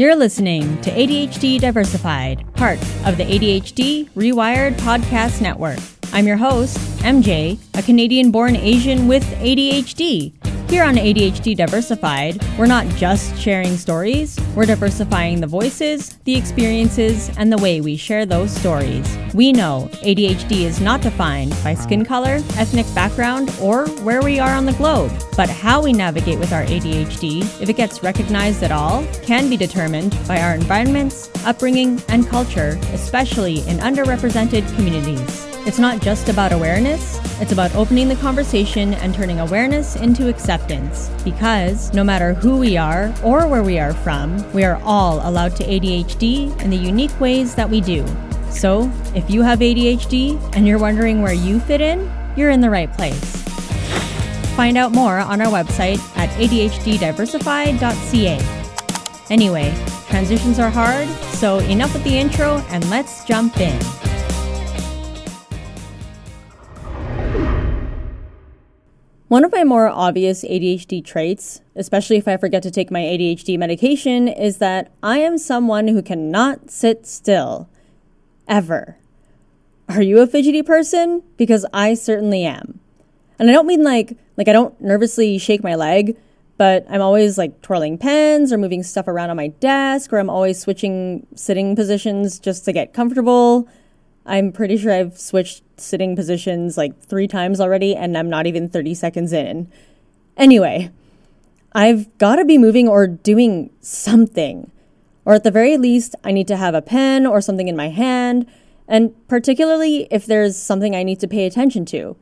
You're listening to ADHD Diversified, part of the ADHD Rewired Podcast Network. I'm your host, MJ, a Canadian born Asian with ADHD. Here on ADHD Diversified, we're not just sharing stories, we're diversifying the voices, the experiences, and the way we share those stories. We know ADHD is not defined by skin color, ethnic background, or where we are on the globe, but how we navigate with our ADHD, if it gets recognized at all, can be determined by our environments, upbringing, and culture, especially in underrepresented communities. It's not just about awareness, it's about opening the conversation and turning awareness into acceptance. Because no matter who we are or where we are from, we are all allowed to ADHD in the unique ways that we do. So, if you have ADHD and you're wondering where you fit in, you're in the right place. Find out more on our website at ADHDdiversified.ca. Anyway, transitions are hard, so enough with the intro and let's jump in. One of my more obvious ADHD traits, especially if I forget to take my ADHD medication, is that I am someone who cannot sit still. Ever. Are you a fidgety person? Because I certainly am. And I don't mean like like I don't nervously shake my leg, but I'm always like twirling pens or moving stuff around on my desk or I'm always switching sitting positions just to get comfortable. I'm pretty sure I've switched sitting positions like three times already, and I'm not even 30 seconds in. Anyway, I've got to be moving or doing something. Or at the very least, I need to have a pen or something in my hand, and particularly if there's something I need to pay attention to.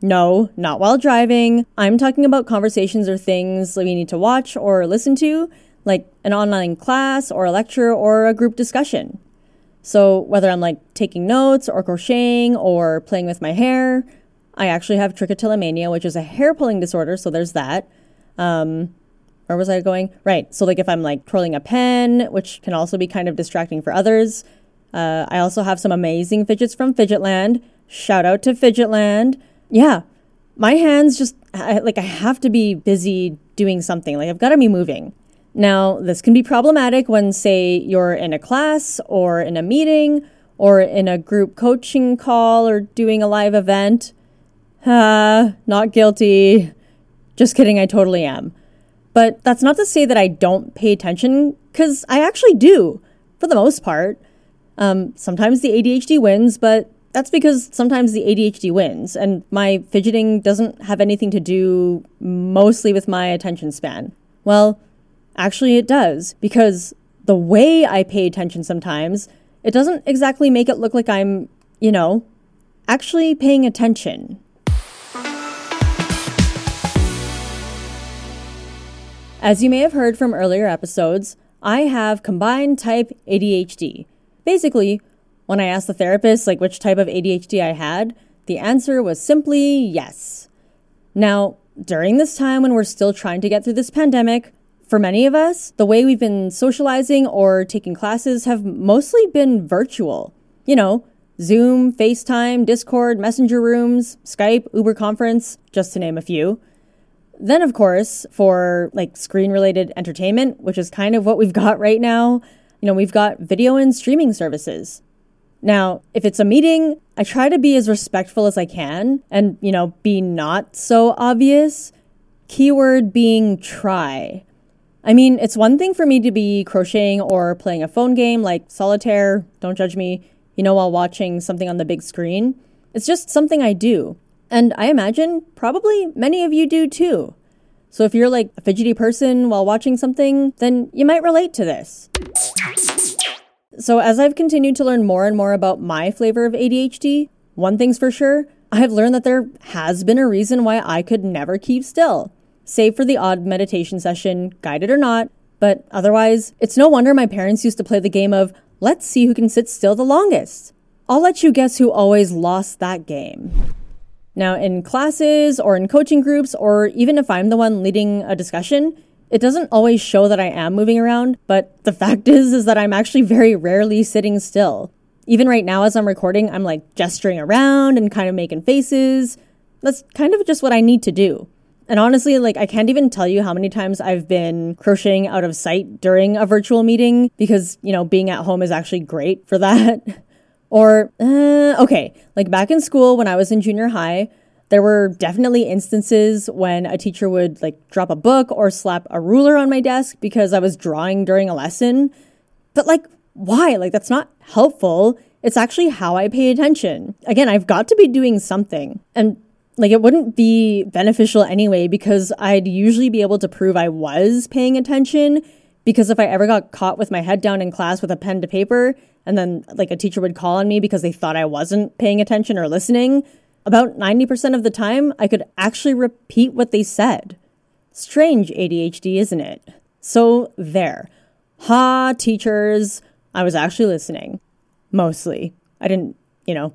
No, not while driving. I'm talking about conversations or things that we need to watch or listen to, like an online class or a lecture or a group discussion. So whether I'm like taking notes or crocheting or playing with my hair, I actually have trichotillomania, which is a hair pulling disorder. So there's that. Um, where was I going? Right. So like if I'm like twirling a pen, which can also be kind of distracting for others. Uh, I also have some amazing fidgets from Fidgetland. Shout out to Fidgetland. Yeah, my hands just I, like I have to be busy doing something. Like I've got to be moving. Now, this can be problematic when, say, you're in a class or in a meeting or in a group coaching call or doing a live event. Ah, not guilty. Just kidding, I totally am. But that's not to say that I don't pay attention, because I actually do, for the most part. Um, sometimes the ADHD wins, but that's because sometimes the ADHD wins, and my fidgeting doesn't have anything to do mostly with my attention span. Well, Actually, it does, because the way I pay attention sometimes, it doesn't exactly make it look like I'm, you know, actually paying attention. As you may have heard from earlier episodes, I have combined type ADHD. Basically, when I asked the therapist like which type of ADHD I had, the answer was simply yes. Now, during this time when we're still trying to get through this pandemic, for many of us, the way we've been socializing or taking classes have mostly been virtual. You know, Zoom, FaceTime, Discord, Messenger Rooms, Skype, Uber Conference, just to name a few. Then, of course, for like screen related entertainment, which is kind of what we've got right now, you know, we've got video and streaming services. Now, if it's a meeting, I try to be as respectful as I can and, you know, be not so obvious. Keyword being try. I mean, it's one thing for me to be crocheting or playing a phone game like solitaire, don't judge me, you know, while watching something on the big screen. It's just something I do. And I imagine probably many of you do too. So if you're like a fidgety person while watching something, then you might relate to this. So as I've continued to learn more and more about my flavor of ADHD, one thing's for sure, I have learned that there has been a reason why I could never keep still save for the odd meditation session, guided or not. But otherwise, it's no wonder my parents used to play the game of let's see who can sit still the longest. I'll let you guess who always lost that game. Now, in classes or in coaching groups, or even if I'm the one leading a discussion, it doesn't always show that I am moving around, but the fact is is that I'm actually very rarely sitting still. Even right now as I'm recording, I'm like gesturing around and kind of making faces. That's kind of just what I need to do. And honestly, like I can't even tell you how many times I've been crocheting out of sight during a virtual meeting because, you know, being at home is actually great for that. or, uh, okay, like back in school when I was in junior high, there were definitely instances when a teacher would like drop a book or slap a ruler on my desk because I was drawing during a lesson. But like, why? Like, that's not helpful. It's actually how I pay attention. Again, I've got to be doing something. And like it wouldn't be beneficial anyway because I'd usually be able to prove I was paying attention because if I ever got caught with my head down in class with a pen to paper and then like a teacher would call on me because they thought I wasn't paying attention or listening, about 90% of the time I could actually repeat what they said. Strange ADHD, isn't it? So there. Ha, teachers. I was actually listening. Mostly. I didn't, you know,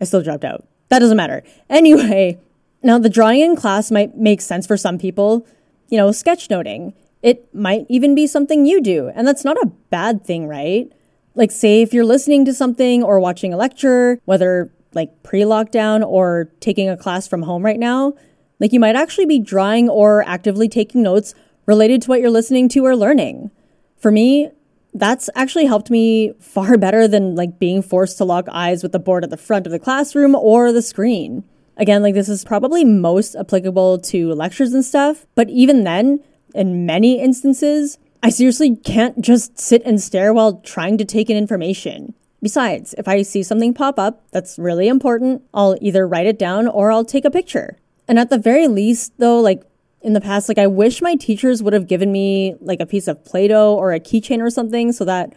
I still dropped out. That doesn't matter. Anyway, now the drawing in class might make sense for some people. You know, sketchnoting. It might even be something you do, and that's not a bad thing, right? Like, say if you're listening to something or watching a lecture, whether like pre lockdown or taking a class from home right now, like you might actually be drawing or actively taking notes related to what you're listening to or learning. For me, that's actually helped me far better than like being forced to lock eyes with the board at the front of the classroom or the screen. Again, like this is probably most applicable to lectures and stuff, but even then, in many instances, I seriously can't just sit and stare while trying to take in information. Besides, if I see something pop up that's really important, I'll either write it down or I'll take a picture. And at the very least, though, like in the past, like I wish my teachers would have given me like a piece of Play Doh or a keychain or something so that,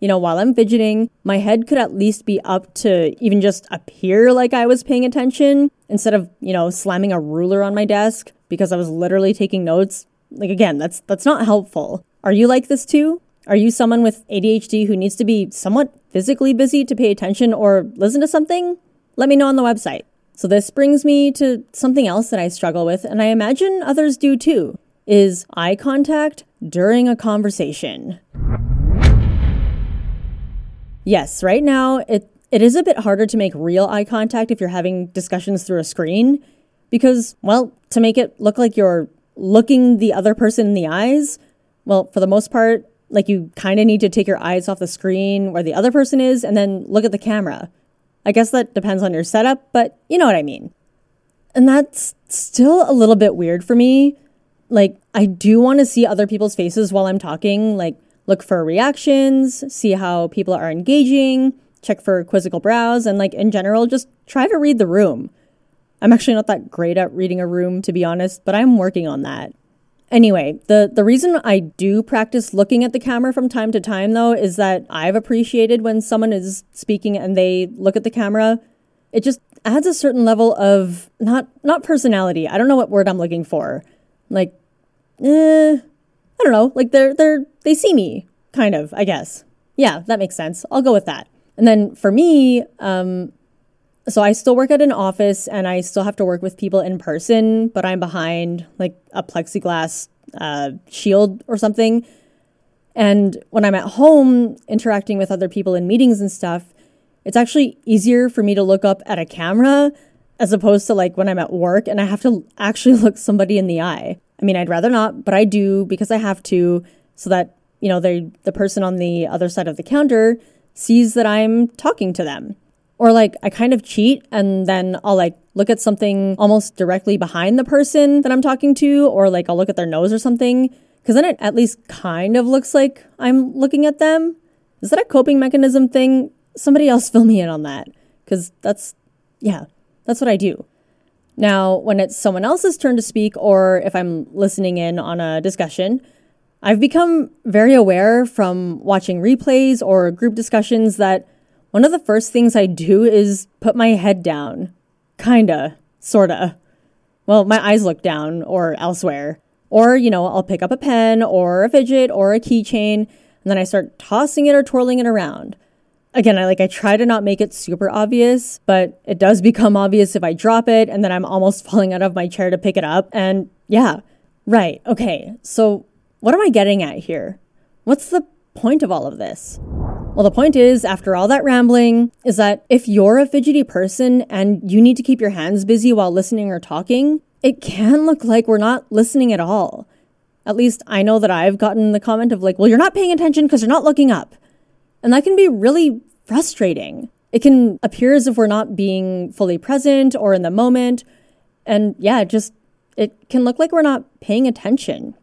you know, while I'm fidgeting, my head could at least be up to even just appear like I was paying attention instead of, you know, slamming a ruler on my desk because I was literally taking notes. Like again, that's that's not helpful. Are you like this too? Are you someone with ADHD who needs to be somewhat physically busy to pay attention or listen to something? Let me know on the website. So this brings me to something else that I struggle with, and I imagine others do too, is eye contact during a conversation. Yes, right now it it is a bit harder to make real eye contact if you're having discussions through a screen because well, to make it look like you're looking the other person in the eyes, well, for the most part, like you kind of need to take your eyes off the screen where the other person is and then look at the camera. I guess that depends on your setup, but you know what I mean. And that's still a little bit weird for me. Like, I do want to see other people's faces while I'm talking, like, look for reactions, see how people are engaging, check for quizzical brows, and, like, in general, just try to read the room. I'm actually not that great at reading a room, to be honest, but I'm working on that. Anyway, the, the reason I do practice looking at the camera from time to time, though, is that I've appreciated when someone is speaking and they look at the camera. It just adds a certain level of not not personality. I don't know what word I'm looking for. Like, eh, I don't know. Like they're they're they see me, kind of. I guess. Yeah, that makes sense. I'll go with that. And then for me, um, so I still work at an office and I still have to work with people in person, but I'm behind like a plexiglass uh, shield or something. And when I'm at home interacting with other people in meetings and stuff, it's actually easier for me to look up at a camera as opposed to like when I'm at work and I have to actually look somebody in the eye. I mean, I'd rather not, but I do because I have to so that, you know, they the person on the other side of the counter sees that I'm talking to them. Or like I kind of cheat and then I'll like look at something almost directly behind the person that I'm talking to, or like I'll look at their nose or something, because then it at least kind of looks like I'm looking at them. Is that a coping mechanism thing? Somebody else fill me in on that, because that's, yeah, that's what I do. Now, when it's someone else's turn to speak, or if I'm listening in on a discussion, I've become very aware from watching replays or group discussions that one of the first things I do is put my head down. Kinda. Sorta. Well, my eyes look down or elsewhere. Or, you know, I'll pick up a pen or a fidget or a keychain and then I start tossing it or twirling it around. Again, I like I try to not make it super obvious, but it does become obvious if I drop it and then I'm almost falling out of my chair to pick it up. And yeah, right. Okay. So, what am I getting at here? What's the point of all of this? Well, the point is, after all that rambling, is that if you're a fidgety person and you need to keep your hands busy while listening or talking, it can look like we're not listening at all. At least I know that I've gotten the comment of like, well, you're not paying attention because you're not looking up. And that can be really frustrating. It can appear as if we're not being fully present or in the moment. And yeah, just it can look like we're not paying attention.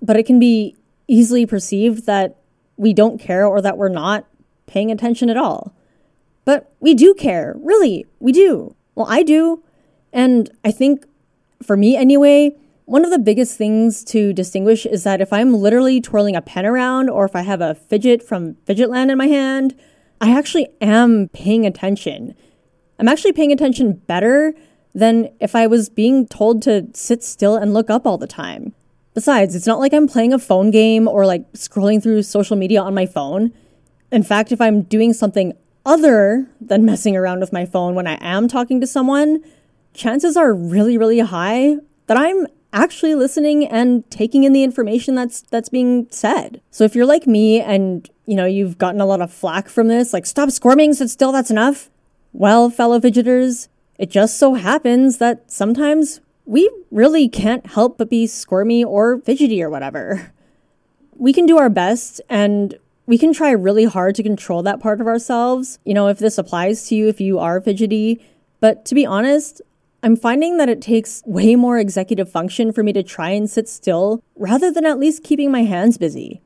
But it can be easily perceived that we don't care or that we're not paying attention at all. But we do care, really, we do. Well, I do. And I think for me anyway, one of the biggest things to distinguish is that if I'm literally twirling a pen around or if I have a fidget from Fidgetland in my hand, I actually am paying attention. I'm actually paying attention better than if I was being told to sit still and look up all the time. Besides, it's not like I'm playing a phone game or like scrolling through social media on my phone. In fact, if I'm doing something other than messing around with my phone when I am talking to someone, chances are really, really high that I'm actually listening and taking in the information that's that's being said. So if you're like me and you know you've gotten a lot of flack from this, like stop squirming, sit still, that's enough. Well, fellow fidgeters, it just so happens that sometimes we really can't help but be squirmy or fidgety or whatever. We can do our best and we can try really hard to control that part of ourselves. You know, if this applies to you, if you are fidgety. But to be honest, I'm finding that it takes way more executive function for me to try and sit still rather than at least keeping my hands busy.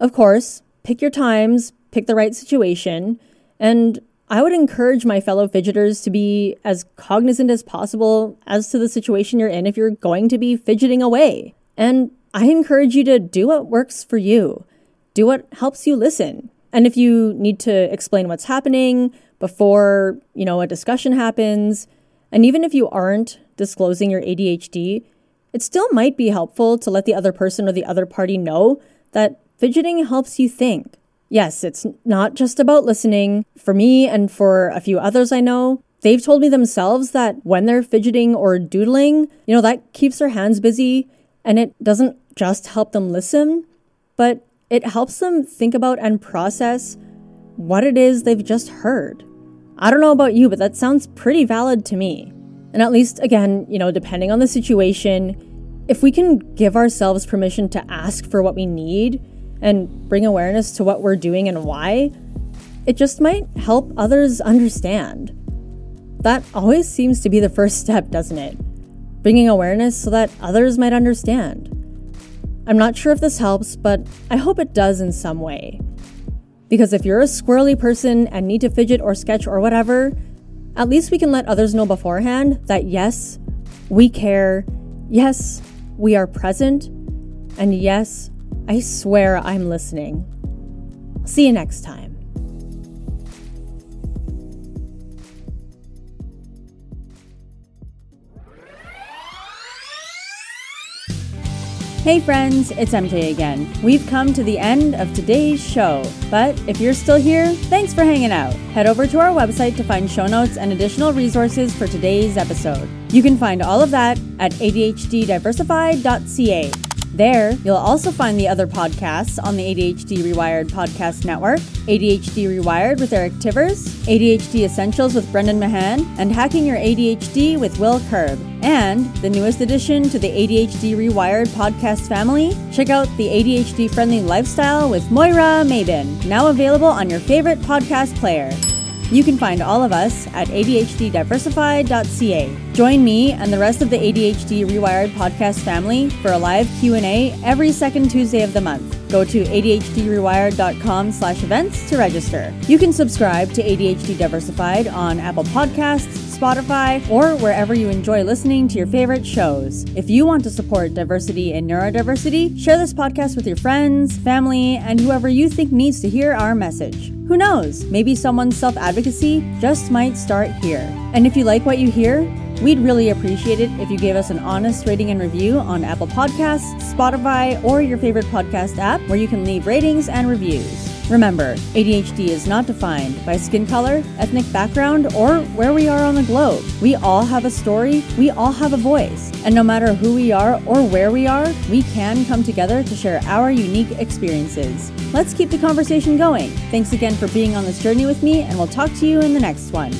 Of course, pick your times, pick the right situation, and I would encourage my fellow fidgeters to be as cognizant as possible as to the situation you're in if you're going to be fidgeting away. And I encourage you to do what works for you. Do what helps you listen. And if you need to explain what's happening before, you know, a discussion happens, and even if you aren't disclosing your ADHD, it still might be helpful to let the other person or the other party know that fidgeting helps you think. Yes, it's not just about listening. For me and for a few others I know, they've told me themselves that when they're fidgeting or doodling, you know, that keeps their hands busy and it doesn't just help them listen, but it helps them think about and process what it is they've just heard. I don't know about you, but that sounds pretty valid to me. And at least, again, you know, depending on the situation, if we can give ourselves permission to ask for what we need and bring awareness to what we're doing and why, it just might help others understand. That always seems to be the first step, doesn't it? Bringing awareness so that others might understand. I'm not sure if this helps, but I hope it does in some way. Because if you're a squirrely person and need to fidget or sketch or whatever, at least we can let others know beforehand that yes, we care, yes, we are present, and yes, I swear I'm listening. See you next time. Hey friends, it's MJ again. We've come to the end of today's show, but if you're still here, thanks for hanging out. Head over to our website to find show notes and additional resources for today's episode. You can find all of that at ADHDdiversified.ca. There, you'll also find the other podcasts on the ADHD Rewired podcast network ADHD Rewired with Eric Tivers, ADHD Essentials with Brendan Mahan, and Hacking Your ADHD with Will Curb. And the newest addition to the ADHD Rewired podcast family, check out the ADHD Friendly Lifestyle with Moira Maybin, now available on your favorite podcast player. You can find all of us at ADHDdiversified.ca. Join me and the rest of the ADHD Rewired podcast family for a live Q&A every second Tuesday of the month. Go to ADHDrewired.com slash events to register. You can subscribe to ADHD Diversified on Apple Podcasts, Spotify, or wherever you enjoy listening to your favorite shows. If you want to support diversity and neurodiversity, share this podcast with your friends, family, and whoever you think needs to hear our message. Who knows? Maybe someone's self advocacy just might start here. And if you like what you hear, We'd really appreciate it if you gave us an honest rating and review on Apple Podcasts, Spotify, or your favorite podcast app where you can leave ratings and reviews. Remember, ADHD is not defined by skin color, ethnic background, or where we are on the globe. We all have a story, we all have a voice, and no matter who we are or where we are, we can come together to share our unique experiences. Let's keep the conversation going. Thanks again for being on this journey with me, and we'll talk to you in the next one.